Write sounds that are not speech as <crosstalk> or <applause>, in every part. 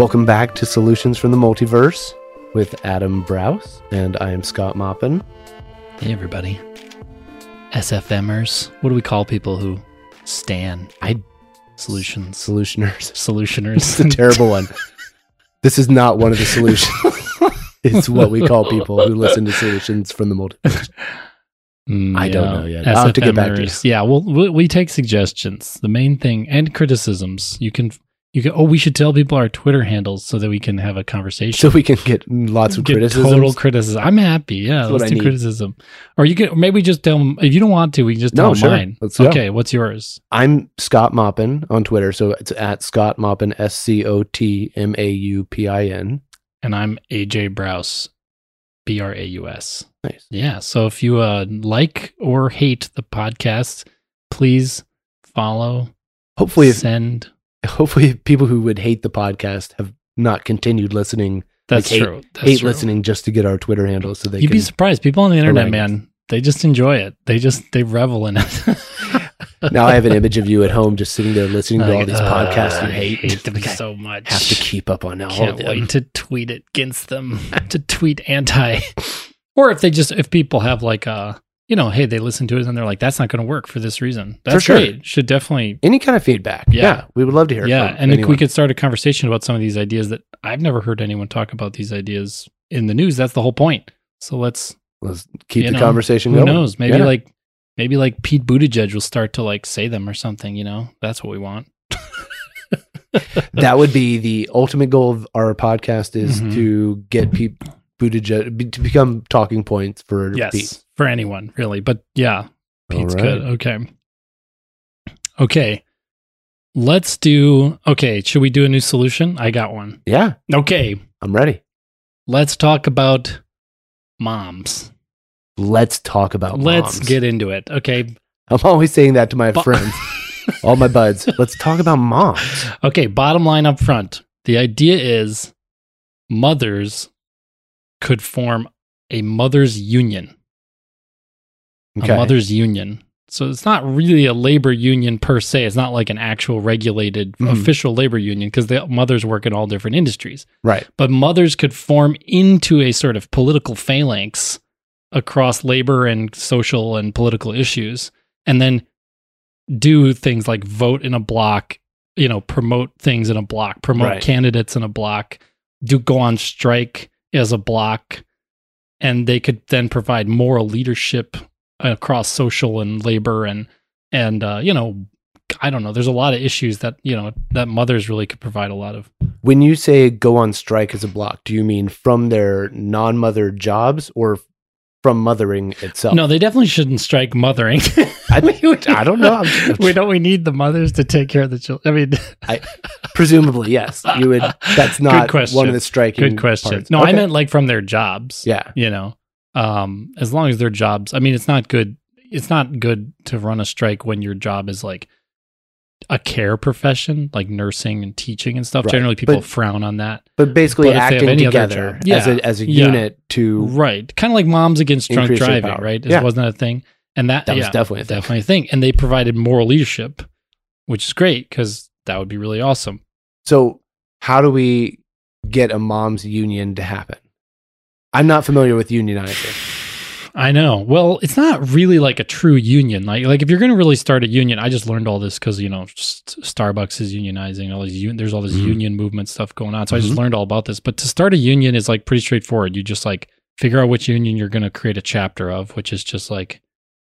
Welcome back to Solutions from the Multiverse with Adam Braus, and I am Scot Maupin. Hey, everybody. SFMers. What do we call people who stan I solutions? solutioners. Solutioners. It's a terrible one. <laughs> This is not one of the solutions. it's what we call people who listen to Solutions from the Multiverse. Mm, I don't know yet. I'll have to get back to you. Yeah, well, we, we take suggestions. The main thing and criticisms. You can, you can. Oh, we should tell people our Twitter handles so that we can have a conversation. So we can get lots of criticism. Total criticism. I'm happy. Yeah, That's let's do criticism. Or you can maybe just tell them if you don't want to. We can just No, tell sure. mine. Let's go. okay, what's yours? I'm Scot Maupin on Twitter, so it's at Scot Maupin, S C O T M A U P I N. And I'm AJ Braus, B R A U S. Nice. Yeah. So if you uh, like or hate the podcast, please follow, Hopefully, if, send. <laughs> hopefully, people who would hate the podcast have not continued listening, That's hate- true. That's hate true. listening just to get our Twitter handle, so they You'd be surprised. People on the internet, man, they just enjoy it. They just they revel in it. <laughs> now I have an <laughs> image of you at home, just sitting there listening to all these uh, podcasts you I hate. hate them so much. have to keep up on all Can't of them. wait to tweet it against them. to tweet anti, or if they just if people have like uh you know hey they listen to it and they're like that's not going to work for this reason. That's sure. great. Should definitely Any kind of feedback, Yeah. yeah, we would love to hear. yeah. And if we could start a conversation about some of these ideas that I've never heard anyone talk about these ideas in the news. That's the whole point. So let's let's keep the know, conversation who going. knows maybe Yeah. like maybe like Pete Buttigieg will start to like say them or something. You know that's what we want. that would be the ultimate goal of our podcast is Mhm. to get people Buttigieg to become talking points for Yes, Pete. for anyone really. But yeah, Pete's All good. Okay. Okay. Let's do okay, should we do a new solution? I got one. Yeah, Okay. I'm ready. Let's talk about moms. Let's talk about Let's moms. get into it. Okay. I'm always saying that to my Bo- friends, <laughs> all my buds. Let's talk about moms. okay, bottom line up front. The idea is mothers could form a mother's union. Okay. A mother's union. So it's not really a labor union per se. It's not like an actual regulated Mhm. official labor union because the mothers work in all different industries. right. But mothers could form into a sort of political phalanx across labor and social and political issues and then do things like vote in a block, you know, promote things in a block, promote Right. candidates in a block, do go on strike as a block and they could then provide moral leadership across social and labor and and uh, you know I don't know. There's a lot of issues that you know that mothers really could provide a lot of. When you say go on strike as a block, do you mean from their non-mother jobs or from mothering itself? No, they definitely shouldn't strike mothering. I, <laughs> I don't know. I'm- we don't. We need the mothers to take care of the children. I mean, <laughs> presumably, yes. You would. That's not one of the striking. good question. parts. No, I meant like from their jobs. Yeah. you know, um, as long as their jobs. I mean, it's not good. It's not good to run a strike when your job is like a care profession, like nursing and teaching and stuff. Right. Generally, people But- frown on that. But basically, But if they have acting together job- as a as a Yeah. unit to Right, kind of like moms against drunk driving. Right, Yeah. wasn't that a thing? And that, That was definitely a thing. definitely a thing. And they provided moral leadership, which is great because that would be really awesome. So, how do we get a mom's union to happen? I'm not familiar with unionizing. I know. Well, it's not really like a true union. Like, like if you're going to really start a union, I just learned all this because you know Starbucks is unionizing. All these un- there's all this Mhm. union movement stuff going on. So I just Mhm. learned all about this. But to start a union is like pretty straightforward. You just like figure out which union you're going to create a chapter of, which is just like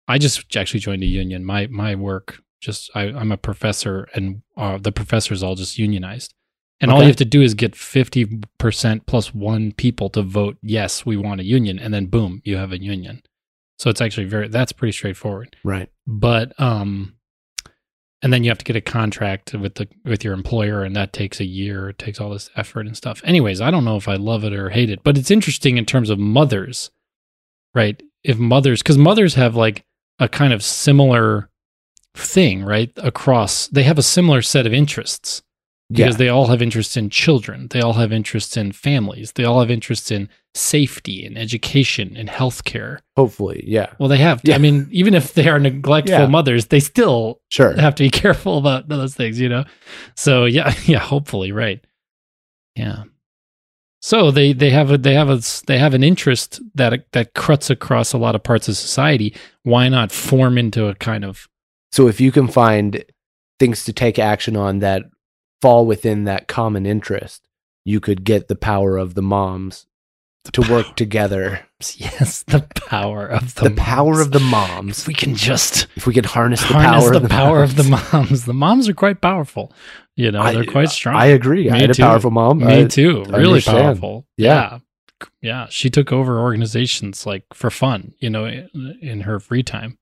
I just actually joined a union. My my work just I, I'm a professor, and uh, the professors all just unionized. And all you have to do is get 50% plus one people to vote, yes, we want a union. And then boom, you have a union. So it's actually very, that's pretty straightforward. Right. But, um, and then you have to get a contract with the with your employer and that takes a year it takes all this effort and stuff anyways i don't know if i love it or hate it but it's interesting in terms of mothers right if mothers because mothers have like a kind of similar thing right across they have a similar set of interests because Yeah. they all have interests in children they all have interests in families they all have interests in safety and education and healthcare Hopefully. Yeah. well they have Yeah. i mean even if they are neglectful Yeah. mothers they still Sure. have to be <laughs> careful about those things, you know? So yeah, <laughs> yeah, hopefully, right. Yeah. So they they have a they have a they have an interest that that cuts across a lot of parts of society. Why not form into a kind of So if you can find things to take action on that fall within that common interest, you could get the power of the moms to work together. <laughs> yes, the power of the, The, power moms. of the moms. If we can just If we can harness the harness power the of the power of the moms. moms. The moms are quite powerful. You know, I- they're quite strong. I agree. I Me had a too. powerful mom. Me I- too. Really understand. powerful. Yeah. yeah. Yeah. She took over organizations like for fun, you know, in, in her free time.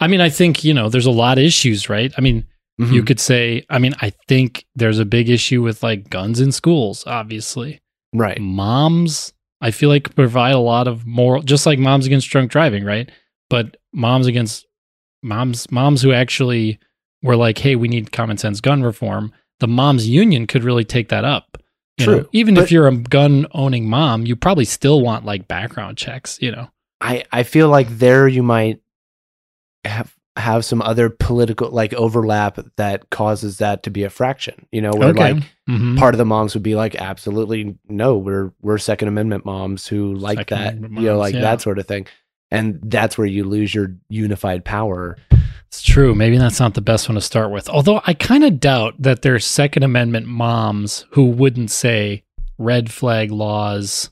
I mean, I think, you know, there's a lot of issues, right? I mean, Mhm. you could say, I mean, I think there's a big issue with like guns in schools, obviously. right. Moms, I feel like provide a lot of moral, just like moms against drunk driving, right? But moms against moms, moms who actually were like, hey, we need common sense gun reform. The moms union could really take that up. You know, True, even if you're a gun owning mom, you probably still want like background checks, you know? I, I feel like there you might have have some other political like overlap that causes that to be a fraction. You know, where like Mhm. part of the moms would be like, absolutely no, we're we're Second Amendment moms who like Second that, Amendment you know, like yeah. that sort of thing. And that's where you lose your unified power. It's true. Maybe that's not the best one to start with. Although I kind of doubt that there's Second Amendment moms who wouldn't say red flag laws,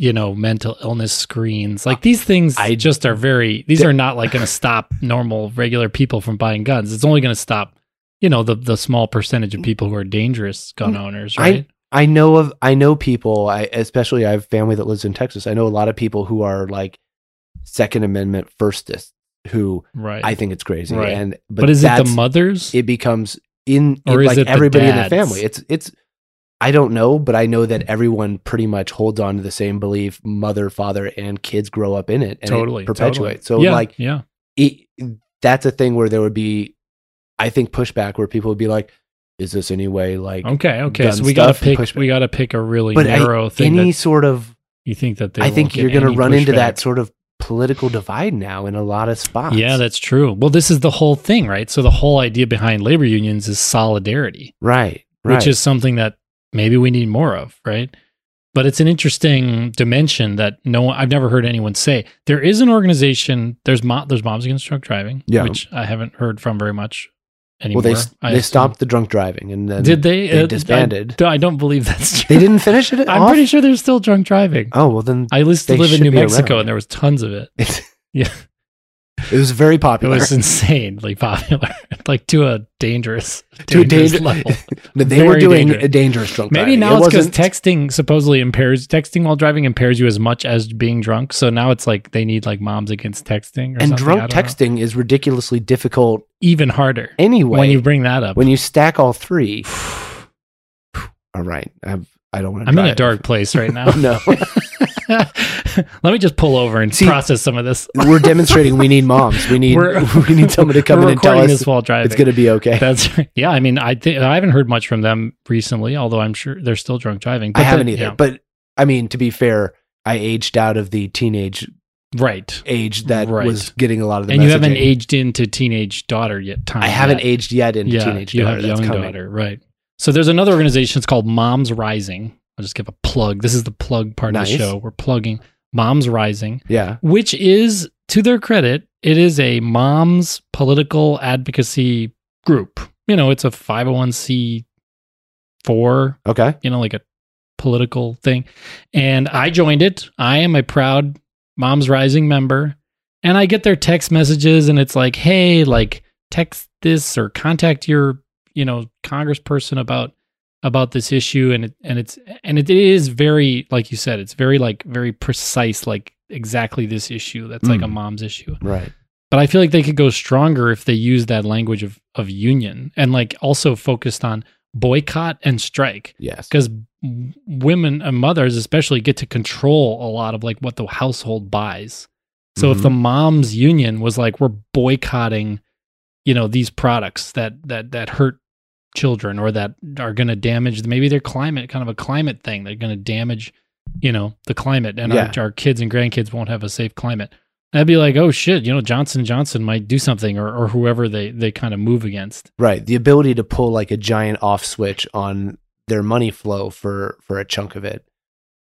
you know, mental illness screens. Like uh, these things I- just are very, these are not like going to stop normal, regular people from buying guns. It's only going to stop, you know, the, the small percentage of people who are dangerous gun mm, owners, right? I know of I know people, I especially I have family that lives in Texas. I know a lot of people who are like Second Amendment firstists who right. I think it's crazy. Right. And but, but, is it the mothers? it becomes in, Or in is like everybody in the family. It's it's I don't know, but I know that everyone pretty much holds on to the same belief. Mother, father, and kids grow up in it and totally. it perpetuates. totally. So yeah, like yeah. it, that's a thing where there would be, I think, pushback where people would be like, "Is this any way like Okay. Okay. So we got to pick, pushback. we got to pick a really But I- narrow thing any sort of?" you think that they I think you're going to any run into that sort of political divide now in a lot of spots. Yeah, that's true. Well, this is the whole thing, right? So the whole idea behind labor unions is solidarity, right, right. which is something that maybe we need more of, right? But it's an interesting dimension that no one, I've never heard anyone say. There is an organization. There's mo- there's moms against drunk driving, Yeah. which I haven't heard from very much well, anymore. they I they stopped the drunk driving and then Did they? they Uh, disbanded. I, I don't believe that's true. They didn't finish it. <laughs> I'm off? pretty sure they're still drunk driving. Oh well, then I used to live in New Mexico, around. and there was tons of it, <laughs> Yeah. It was very popular. It was insanely popular, <laughs> like to a dangerous, To a dangerous danger- level. <laughs> They were doing dangerous. a dangerous drunk Maybe driving. now It it's because texting supposedly impairs texting while driving impairs you as much as being drunk. So now it's like they need like moms against texting or and something. drunk don't know. texting is ridiculously difficult even harder anyway. when you bring that up. when you stack all three. <sighs> all right, I've, I don't want to. I'm in a dark place right <laughs> now. no, <laughs> Let me just pull over and See, process some of this. we're demonstrating we need moms. We need <laughs> We're- <laughs> we need someone to come in and tell us this while driving. it's going to be okay. That's right. yeah. I mean, I think I haven't heard much from them recently, although I'm sure they're still drunk driving. I haven't the- either. yeah. But I mean, to be fair, I aged out of the teenage right. age that Right. was getting a lot of the And you haven't aged into teenage daughter yet. Time I haven't yet. aged yet into yeah, teenage you daughter. have That's young coming. daughter, right? So there's another organization. It's called Moms Rising. I'll just give a plug. This is the plug part of the show. We're plugging Moms Rising, Yeah. which is, to their credit, it is a moms political advocacy group. You know, it's a 501c four Okay. you know, like a political thing. And I joined it. I am a proud Moms Rising member. And I get their text messages and it's like, hey, like text this or contact your, you know, congressperson about about this issue and it and it's and it is very like you said, it's very like very precise, like exactly this issue that's like a Mm. mom's issue. Right. But I feel like they could go stronger if they use that language of of union and like also focused on boycott and strike Yes. because women and mothers especially get to control a lot of like what the household buys so if Mhm. the moms union was like we're boycotting you know these products that that that hurt children or that are going to damage maybe their climate kind of a climate thing they're going to damage you know the climate and Yeah. our, our kids and grandkids won't have a safe climate i'd be like oh shit you know johnson johnson might do something or, or whoever they they kind of move against Right. The ability to pull like a giant off switch on their money flow for for a chunk of it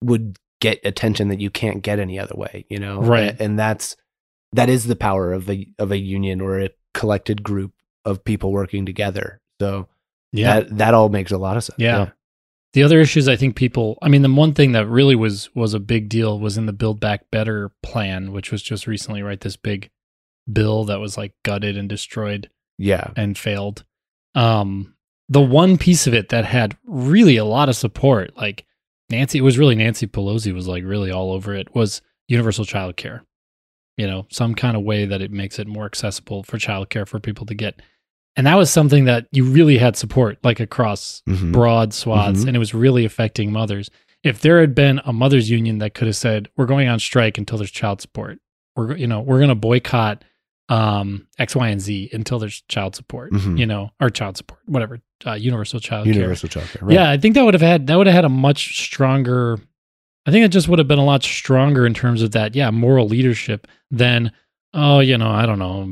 would get attention that you can't get any other way you know Right. A- and that's that is the power of a of a union or a collected group of people working together so that that all makes a lot of sense Yeah. The other issues I think people I mean the one thing that really was was a big deal was in the build back better plan which was just recently right this big bill that was like gutted and destroyed yeah and failed. Um the one piece of it that had really a lot of support like Nancy it was really Nancy Pelosi was like really all over it was universal child care. You know, some kind of way that it makes it more accessible for child care for people to get. And that was something that you really had support like across Mhm. broad swaths Mhm. and it was really affecting mothers. If there had been a mothers union that could have said, "We're going on strike until there's child support. We're you know, we're going to boycott um X, Y, and Z until there's child support, Mhm. you know, or child support, whatever, uh, universal child care. universal child care right. Yeah, I think that would have had that would have had a much stronger. I think it just would have been a lot stronger in terms of that. Yeah, moral leadership than oh, you know, I don't know,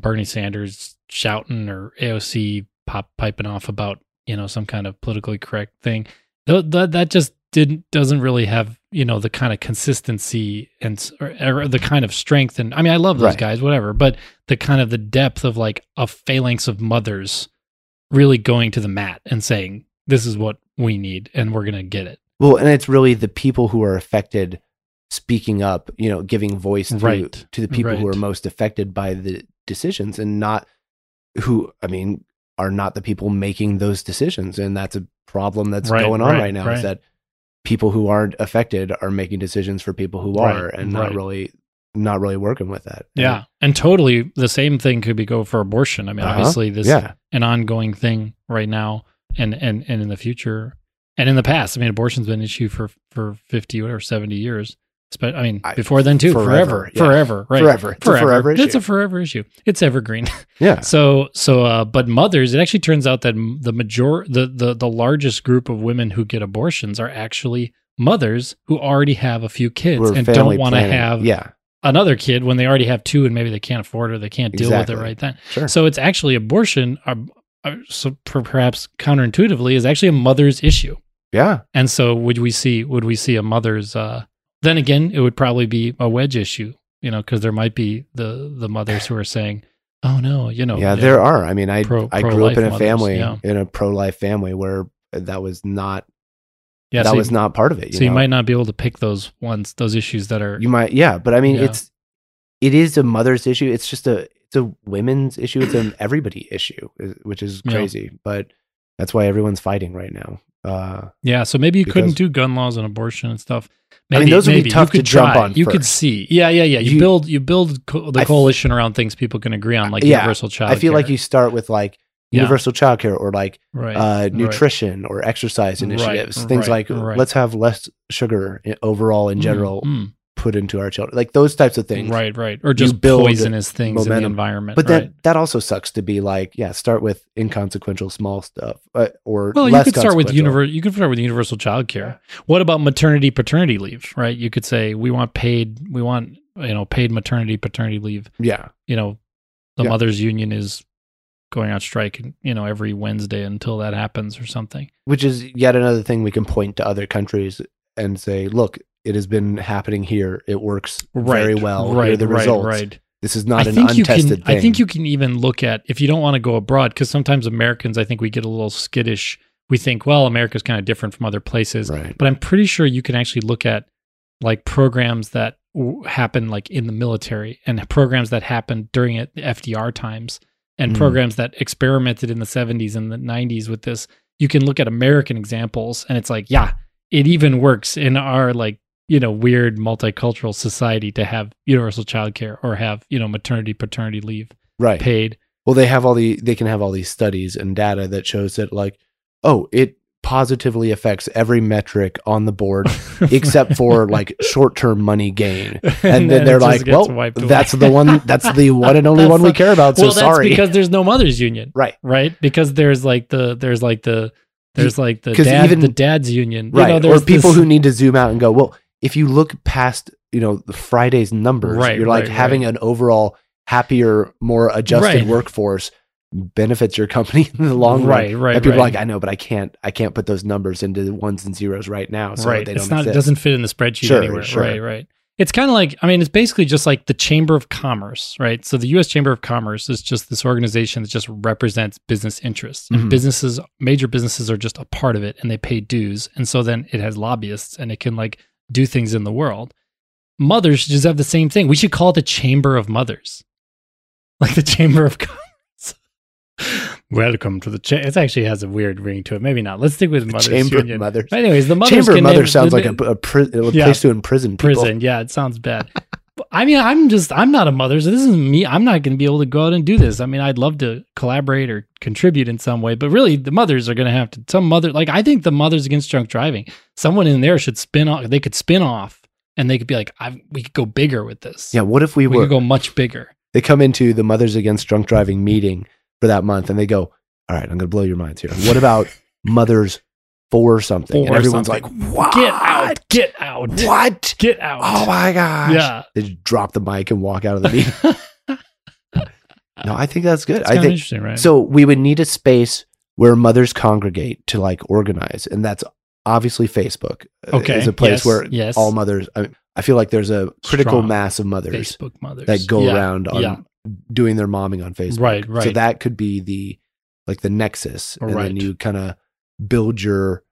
Bernie Sanders shouting or AOC pop piping off about you know some kind of politically correct thing. Th- That that just didn't doesn't really have you know the kind of consistency and or, or the kind of strength and I mean I love those Right. guys whatever but the kind of the depth of like a phalanx of mothers really going to the mat and saying this is what we need and we're gonna get it Well, and it's really the people who are affected speaking up, you know, giving voice to, Right, to the people who are most affected by the decisions and not who, I mean, are not the people making those decisions. And that's a problem that's Right, going on right, right, now right. is that people who aren't affected are making decisions for people who are and not really not really working with that. yeah and totally the same thing could be go for abortion i mean Uh-huh. obviously this yeah. an ongoing thing right now and and and in the future and in the past i mean abortion's been an issue for for 50 or 70 years Spe- i mean I- before then too forever, forever yeah. forever right Forever. It's a forever it's a forever issue it's evergreen <laughs> Yeah. so so uh but mothers it actually turns out that the major the the the largest group of women who get abortions are actually mothers who already have a few kids We're and don't want to have Yeah. another kid when they already have two and maybe they can't afford it or they can't deal Exactly. with it right then Sure. so it's actually abortion uh, uh, so per- perhaps counterintuitively is actually a mother's issue yeah. and so would we see would we see a mother's uh then again it would probably be a wedge issue you know because there might be the the mothers who are saying oh no you know yeah, there are. I mean, I pro- I grew up in a mothers, family yeah. in a pro life family where that was not yeah, that so was you, not part of it. You so you might not be able to pick those ones those issues that are You might, yeah, but I mean, Yeah. it's it is a mother's issue. It's just a it's a women's issue. It's an <clears throat> everybody issue, which is Yeah. crazy. But that's why everyone's fighting right now. Uh, Yeah, so maybe you couldn't do gun laws and abortion and stuff. I mean, those would be tough you to jump try. on You could see. Yeah, yeah, yeah. You, You- build you build co- the coalition around things people can agree on, like Yeah, universal child. I feel like you start with like Yeah. universal childcare or like right, uh, right. nutrition or exercise Right, initiatives, things right, like right. let's have less sugar overall in Mm, general mm, put into our children, like those types of things. right, right, or just poisonous things in the environment. But that right. that also sucks to be like, yeah, start with inconsequential small stuff, uh, or well, you could start with universal. You could start with universal child care. What about maternity paternity leave? Right? You could say we want paid. We want you know paid maternity paternity leave. Yeah, You know, the Yeah. mothers union is going on strike. You know, every Wednesday until that happens or something. which is yet another thing we can point to other countries and say, look, it has been happening here. It works very well. Right, Here are the right, results. right. This is not I an think you untested can. thing. I think you can even look at if you don't want to go abroad because sometimes Americans, I think we get a little skittish. We think, well, America's kind of different from other places, right. but I'm pretty sure you can actually look at like programs that w- happen like in the military and programs that happened during it, the FDR times and Mm. programs that experimented in the 70s and the 90s with this. You can look at American examples and it's like, yeah, it even works in our like you know weird multicultural society to have universal childcare or have you know maternity paternity leave Right. paid. Well, they have all the they can have all these studies and data that shows that like, oh, it positively affects every metric on the board <laughs> except for like short-term money gain. <laughs> And, then, it they're like, well, that's the one that's the <laughs> one and only one we care about. So well, that's sorry. because there's no mothers union, right. right? Because there's like the there's like the there's like the dad even- the dad's union, You Right. know, or there's people this- who need to zoom out and go, well, if you look past, you know, the Friday's numbers, Right, you're like right, having an overall happier, more adjusted Right. workforce benefits your company <laughs> in the long run. right, right, and people right. are like, I know, but I can't, I can't put those numbers into the ones and zeros right now. So right. they don't not. It doesn't fit in the spreadsheet Sure, anywhere. sure. Right. Right. It's kind of like. I mean, it's basically just like the Chamber of Commerce, right? So the U.S. Chamber of Commerce is just this organization that just represents business interests, and Mhm. businesses, major businesses, are just a part of it, and they pay dues, and so then it has lobbyists, and it can like do things in the world. Mothers should just have the same thing. We should call it the Chamber of Mothers, <laughs> like the Chamber of Commerce. <laughs> Welcome to the. Cha- it actually has a weird ring to it. Maybe not. Let's stick with Mothers Chamber Union. of Mothers. But anyways, the mothers Chamber of Mothers name- sounds like a, a, pri- a Yeah. place to imprison people. prison. Yeah, it sounds bad. <laughs> I mean, I'm just I'm not a mother, so this is me. I'm not going to be able to go out and do this. I mean, I'd love to collaborate or contribute in some way, but really, the mothers are going to have to. Some mother, like I think the mothers against drunk driving, someone in there should spin off. They could spin off, and they could be like, I, we could go bigger with this. Yeah. What if we, we were? could go much bigger. they come into the Mothers Against Drunk Driving meeting for that month, and they go, "All right, I'm going to blow your minds here. What about <laughs> mothers for something?" and everyone's something. like, "What? Get out! Get out! What? Get out! Oh my gosh!" Yeah. They just drop the mic and walk out of the meeting. <laughs> no, I think that's good. It's I think interesting, right? so. We would need a space where mothers congregate to like organize, and that's obviously Facebook. uh, Okay, is a place yes, where yes. all mothers. I, I feel like there's a critical Strong. mass of mothers Facebook mothers that go Yeah, around on yeah. doing their momming on Facebook. Right, right. So that could be the like the nexus, and Right. then you kind of build your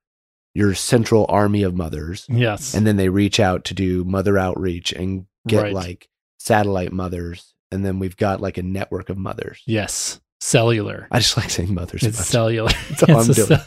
your central army of mothers, Yes. and then they reach out to do mother outreach and get Right. like satellite mothers, and then we've got like a network of mothers. yes. Cellular. I just like saying mothers. It's much. cellular. <laughs> That's all I'm doing. cell-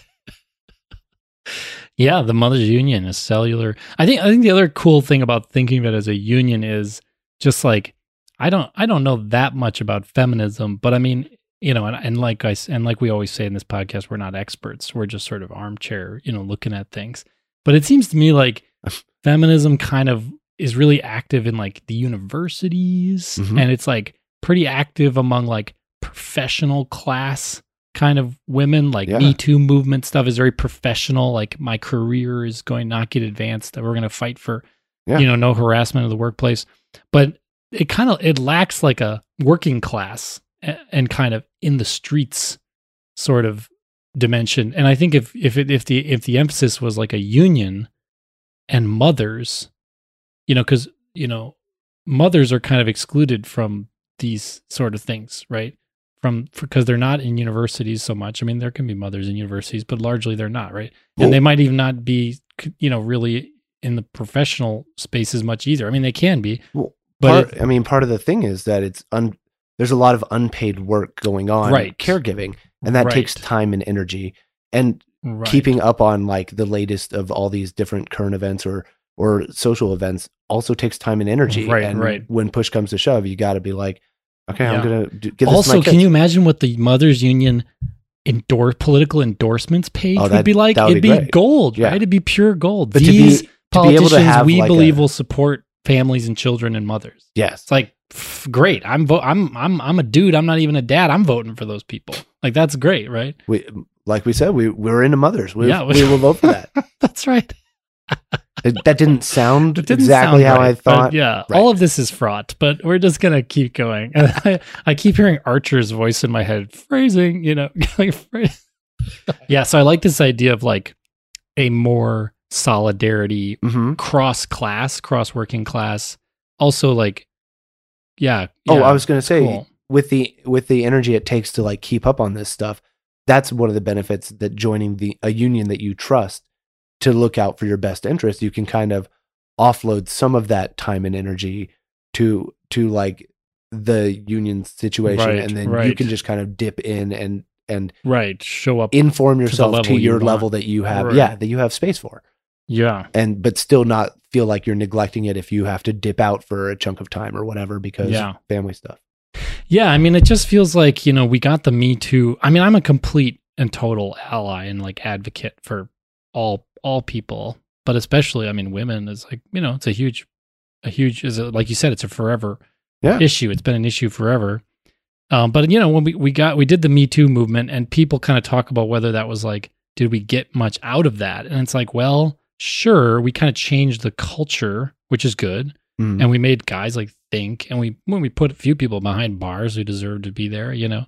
yeah, the mothers union is cellular. I think I think the other cool thing about thinking of it as a union is just like I don't I don't know that much about feminism, but I mean, you know, and, and like I and like we always say in this podcast, we're not experts. We're just sort of armchair, you know, looking at things. But it seems to me like <laughs> feminism kind of is really active in like the universities Mhm. and it's like pretty active among like professional class kind of women like Yeah. me too movement stuff is very professional like my career is going not get advanced that we're going to fight for Yeah. you know no harassment of the workplace but it kind of it lacks like a working class and kind of in the streets sort of dimension. And i think if if it, if the if the emphasis was like a union and mothers you know cuz you know mothers are kind of excluded from these sort of things right? From because they're not in universities so much. I mean there can be mothers in universities but largely they're not right? And they might even not be you know really in the professional spaces much either. I mean they can be Well, but part, I mean, part of the thing is that it's un, there's a lot of unpaid work going on, Right. Caregiving, and that Right. takes time and energy, and right. keeping up on like the latest of all these different current events or or social events also takes time and energy. Right, and right. When push comes to shove, you got to be like, okay, I'm gonna do, give this also can you imagine what the mothers union endorse political endorsements page Oh, would be like would it'd be be, gold Yeah. right it'd be pure gold But to be- these to be able to politicians we like, believe a- will support families and children and mothers Yes, it's like great i'm vo- i'm i'm i'm a dude i'm not even a dad i'm voting for those people like that's great right we like we said, we we're into mothers. We, Yeah, we- we will <laughs> vote for that. that's right It- that didn't sound <laughs> didn't exactly sound how I right, but thought. yeah, Right. all of this is fraught, but we're just gonna keep going. And <laughs> I, I keep hearing Archer's voice in my head, phrasing, you know, like phrase. yeah. So I like this idea of like a more solidarity hmm cross class, cross working class. Also, like, yeah. Oh, yeah, I was gonna say cool. with the with the energy it takes to like keep up on this stuff that's one of the benefits that joining the a union that you trust to look out for your best interest you can kind of offload some of that time and energy to to like the union situation Right, and then you can just kind of dip in and and right. Show up. inform yourself to, you your want. level that you have Right. yeah that you have space for yeah. and but still not feel like you're neglecting it if you have to dip out for a chunk of time or whatever because Yeah. family stuff Yeah, I mean, it just feels like, you know, we got the Me Too. I mean, I'm a complete and total ally and like advocate for all all people, but especially, I mean, women is like, you know, it's a huge, a huge, is a, like you said, it's a forever Yeah. issue. It's been an issue forever. Um, but you know, when we, we got, we did the Me Too movement and people kind of talk about whether that was like, did we get much out of that? And it's like, well, sure, we kind of changed the culture, which is good Mm. and we made guys like think and we when we put a few people behind bars who deserve to be there you know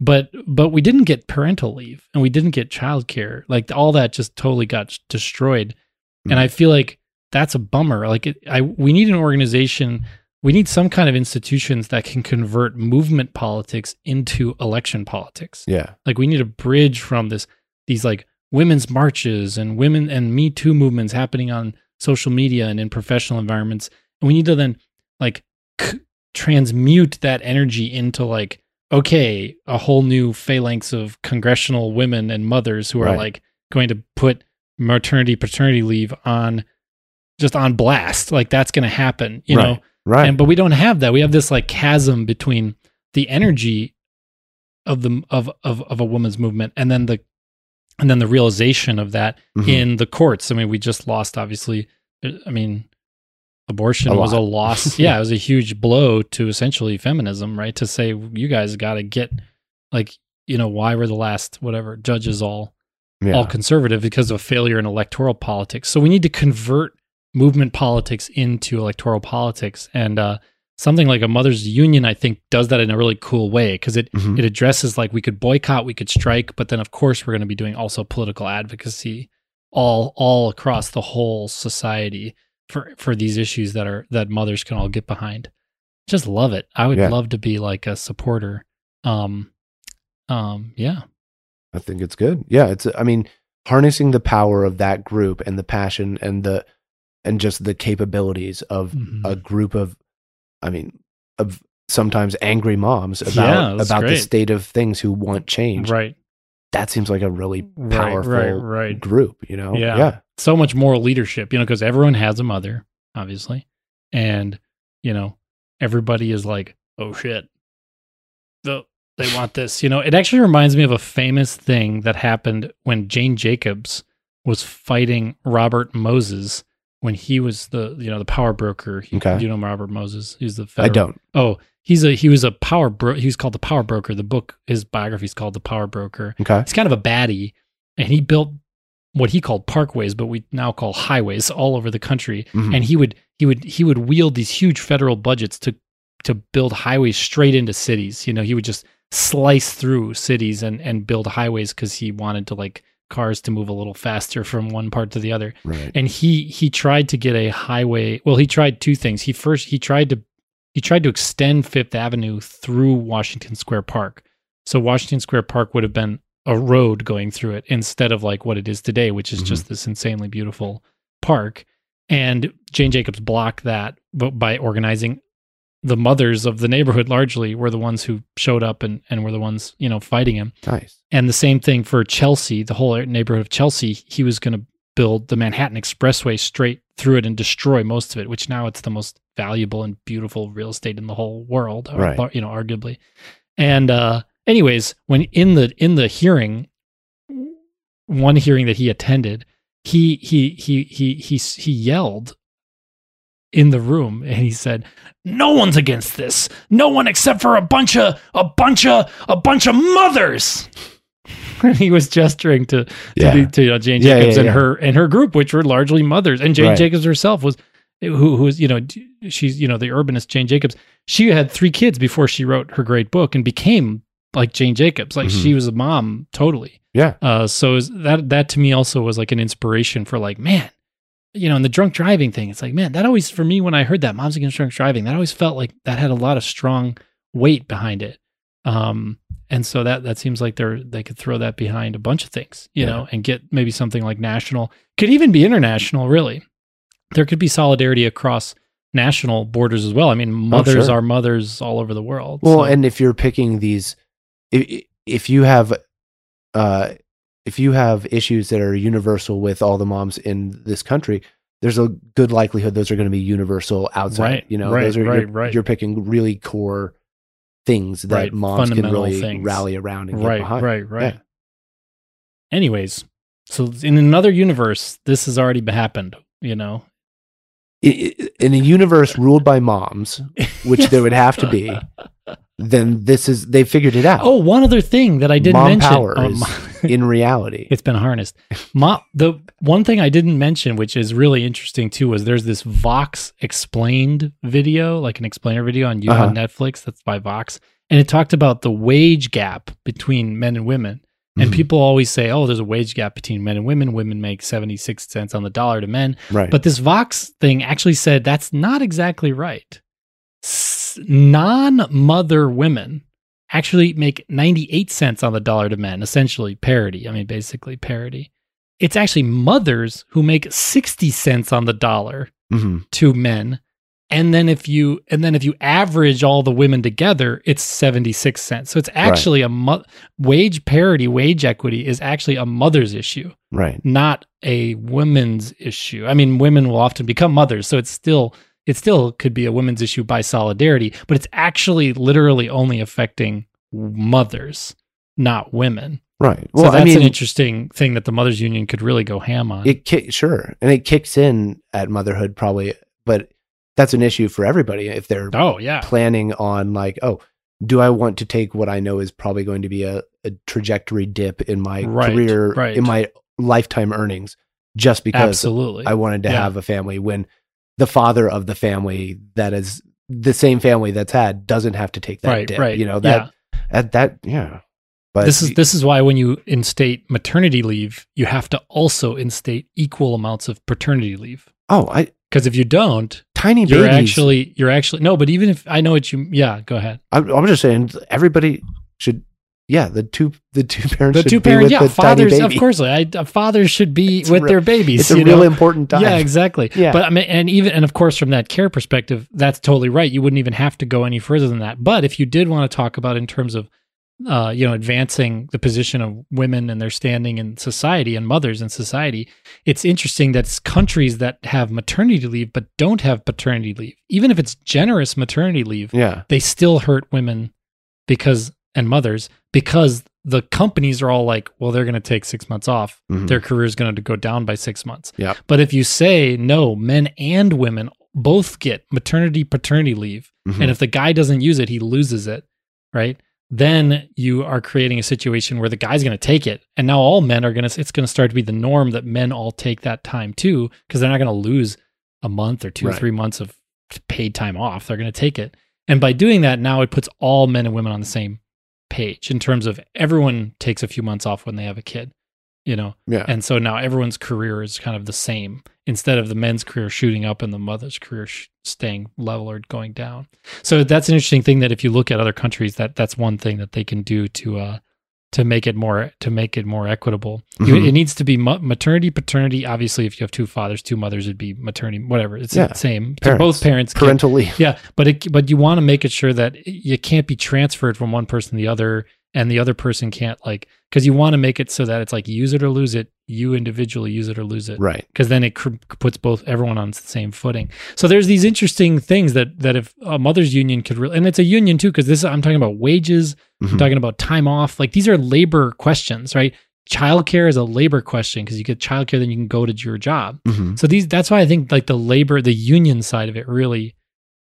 but but we didn't get parental leave and we didn't get childcare. Like all that just totally got destroyed. Mm. And I feel like that's a bummer. Like it, I we need an organization we need some kind of institutions that can convert movement politics into election politics. Yeah. Like we need a bridge from this these like women's marches and women and Me Too movements happening on social media and in professional environments. And we need to then like c- transmute that energy into like okay, a whole new phalanx of congressional women and mothers who are Right. like going to put maternity paternity leave on just on blast. Like that's going to happen, you Right. know. Right. And but we don't have that. We have this like chasm between the energy of the of of of a woman's movement and then the and then the realization of that Mhm. in the courts. I mean, we just lost obviously I mean abortion A was a loss. <laughs> yeah, it was a huge blow to essentially feminism, right? To say you guys got to get like, you know, why were the last whatever judges all yeah. all conservative because of a failure in electoral politics. So we need to convert movement politics into electoral politics. And uh, something like a mother's union, I think, does that in a really cool way because it Mhm. it addresses like we could boycott, we could strike, but then of course we're going to be doing also political advocacy all all across the whole society for for these issues that are that mothers can all get behind. Just love it. I would Yeah. love to be like a supporter. Um, um, yeah, I think it's good. Yeah, it's I mean, harnessing the power of that group and the passion and the and just the capabilities of Mhm. a group of I mean, of sometimes angry moms Yeah, about that's about the state of things who want change. right. That seems like a really Right, powerful right, right. group, you know? Yeah. Yeah. so much moral leadership, you know, because everyone has a mother, obviously. And, you know, everybody is like, oh shit. The, they <laughs> want this. You know, it actually reminds me of a famous thing that happened when Jane Jacobs was fighting Robert Moses when he was the, you know, the power broker. He- Okay. You know Robert Moses? He's the I federal, don't. Oh, he's a he was a power bro he was called the power broker. The book his biography is called The Power Broker Okay. he's kind of a baddie and he built what he called parkways but we now call highways all over the country Mhm. and he would he would he would wield these huge federal budgets to to build highways straight into cities you know he would just slice through cities and and build highways cuz he wanted to like cars to move a little faster from one part to the other right. and he he tried to get a highway well he tried two things he first he tried to he tried to extend fifth avenue through washington square park so washington square park would have been a road going through it instead of like what it is today which is Mhm. just this insanely beautiful park and jane jacobs blocked that but by organizing the mothers of the neighborhood largely were the ones who showed up and, and were the ones you know fighting him Nice. and the same thing for Chelsea, the whole neighborhood of Chelsea. He was going to build the Manhattan Expressway straight through it and destroy most of it, which now it's the most valuable and beautiful real estate in the whole world, or, Right. you know, arguably. And uh, anyways, when in the in the hearing, one hearing that he attended, he he he he he he yelled in the room and he said no one's against this no one except for a bunch of a bunch of a bunch of mothers <laughs> and he was gesturing to to, Yeah. the, to you know, Jane Yeah, Jacobs yeah, and her and her group, which were largely mothers. And Jane Right. Jacobs herself was, who who was you know she's you know the urbanist Jane Jacobs. She had three kids before she wrote her great book and became like Jane Jacobs. Like Mhm. she was a mom totally. Yeah. Uh, so is that that to me also was like an inspiration for like man, you know, and the drunk driving thing. It's like man, that always for me when I heard that moms against drunk driving, that always felt like that had a lot of strong weight behind it. Um, and so that that seems like they're they could throw that behind a bunch of things, you Yeah. know, and get maybe something like national, could even be international. Really, there could be solidarity across national borders as well. I mean, mothers sure. are mothers all over the world. Well, so- and if you're picking these, if, if you have, uh, if you have issues that are universal with all the moms in this country, there's a good likelihood those are going to be universal outside. Right, You know, right, those are right, you're, right. you're picking really core things that Right, moms can really things. rally around and get right, behind. right, right. Yeah. Anyways, so in another universe, this has already happened. You know, In a universe ruled by moms, which there would have to be, <laughs> then this is they figured it out. Oh, one other thing that I didn't Mom mention. power Oh, is- <laughs> in reality, it's been harnessed. Ma- the one thing I didn't mention, which is really interesting too, was there's this Vox explained video, like an explainer video on you Uh-huh. on Netflix. That's by Vox, and it talked about the wage gap between men and women. And Mhm. people always say, "Oh, there's a wage gap between men and women. Women make 76 cents on the dollar to men." right. But this Vox thing actually said that's not exactly right. S- non-mother women actually make 98 cents on the dollar to men, essentially parity. I mean, basically parity. It's actually mothers who make 60 cents on the dollar Mhm. to men. And then if you and then if you average all the women together, it's 76 cents. So it's actually a mo- wage parity, wage equity is actually a mother's issue right. not a women's issue. I mean, women will often become mothers, so it's still it still could be a women's issue by solidarity, but it's actually literally only affecting mothers, not women. Right. So Well, that's I mean, an interesting thing that the mothers union could really go ham on. it ki- sure, and it kicks in at motherhood probably, but that's an issue for everybody if they're oh yeah, planning on like, oh, do I want to take what I know is probably going to be a, a trajectory dip in my Right, career, right. in my lifetime earnings, just because absolutely. I wanted to Yeah. have a family when the father of the family that is the same family that's had doesn't have to take that right, dip. right. You know yeah. that at that yeah. But this is this is why when you instate maternity leave, you have to also instate equal amounts of paternity leave. oh, I Because if you don't, tiny you're babies. actually you're actually no. But even if I know what you, yeah, go ahead. I'm, I'm just saying everybody should. Yeah, the two the two <laughs> parents the two parents, yeah, the fathers, of course, I, uh, fathers should be It's with real- their babies. It's a you real important time. Yeah, exactly. Yeah. But I mean, and even and of course, from that care perspective, that's totally right. You wouldn't even have to go any further than that. But if you did want to talk about in terms of, uh, you know, advancing the position of women and their standing in society and mothers in society, it's interesting that it's countries that have maternity leave but don't have paternity leave, even if it's generous maternity leave, yeah, they still hurt women because and mothers because the companies are all like, well, they're going to take six months off. Mhm. Their career is going to go down by six months. But if you say no, men and women both get maternity paternity leave, Mhm. and if the guy doesn't use it, he loses it, right? Then you are creating a situation where the guy's going to take it, and now all men are going to. It's going to start to be the norm that men all take that time too, because they're not going to lose a month or two or three months of paid time off. They're going to take it, and by doing that, now it puts all men and women on the same page in terms of everyone takes a few months off when they have a kid, you know, yeah, and so now everyone's career is kind of the same. Instead of the men's career shooting up and the mother's career sh- staying level or going down. So that's an interesting thing that if you look at other countries, that that's one thing that they can do to uh, to make it more to make it more equitable. You- Mhm. it needs to be ma- maternity, paternity. Obviously, if you have two fathers, two mothers, it'd be maternity, whatever. It's Yeah. the same. So Parents. both parents parental leave. yeah, but it but you want to make it sure that you can't be transferred from one person to the other, and the other person can't like because you want to make it so that it's like use it or lose it. You individually use it or lose it, Right. Because then it cr- puts both everyone on the same footing. So there's these interesting things that that if a mother's union could really, and it's a union too, because this I'm talking about wages, I'm Mhm. talking about time off. Like these are labor questions, right? Childcare is a labor question because you get childcare, then you can go to your job. Mhm. So these that's why I think like the labor, the union side of it really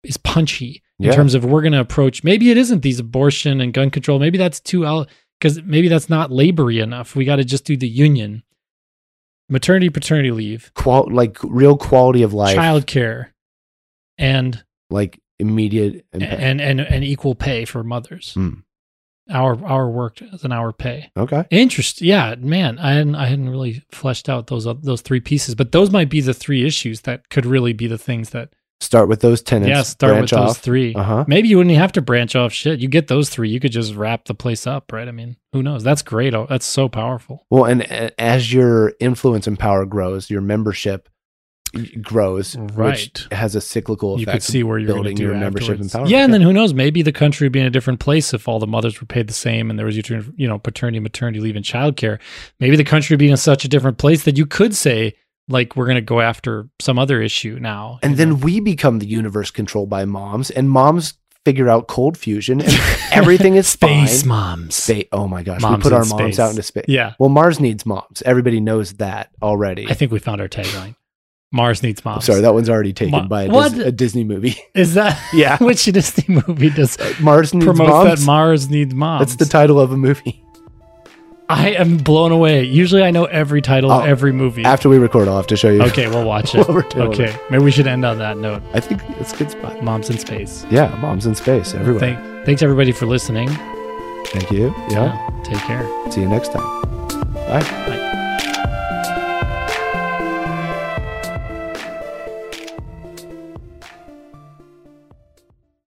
is punchy in Yeah. terms of we're going to approach. Maybe it isn't these abortion and gun control. Maybe that's too out because maybe that's not labory enough. We got to just do the union, maternity, paternity leave, Qual- like real quality of life, childcare, and like immediate impact. and and and equal pay for mothers. Hmm. Hour hour worked as an hour pay. okay. Interest, yeah, man. I hadn't I hadn't really fleshed out those those three pieces, but those might be the three issues that could really be the things that Start with those tenants. yeah start with those three. Uh huh. Maybe you wouldn't have to branch off shit. You get those three, you could just wrap the place up, right? I mean, who knows? That's great. Oh, That's so powerful. Well, and as your influence and power grows, your membership grows, Right. which has a cyclical effect. You could see where you're going to building your membership afterwards. and power. Yeah, and then who knows? Maybe the country would be in a different place if all the mothers were paid the same and there was you know paternity, maternity leave, and childcare. Maybe the country would be in such a different place that you could say like we're going to go after some other issue now. and then know? we become the universe controlled by moms, and moms figure out cold fusion, and <laughs> everything is space fine. moms. Oh my gosh, Moms we put our moms space. out into space. Yeah, Well, Mars needs moms. Everybody knows that already. I think we found our tagline. Mars needs I'm moms. sorry, that one's already taken Ma- by a? Dis- a Disney movie. <laughs> is that Yeah. <laughs> which Disney movie does Mars needs promote moms. that Mars needs moms? That's the title of a movie. I am blown away. Usually I know every title of Oh, every movie. After we record, I'll have to show you. okay, we'll watch <laughs> it. What we're doing. okay, maybe we should end on that note. I think it's a good spot. Moms in space. Yeah, moms in space everywhere. Thank, thanks everybody for listening. Thank you. Yeah. Take care. See you next time. Bye. Bye.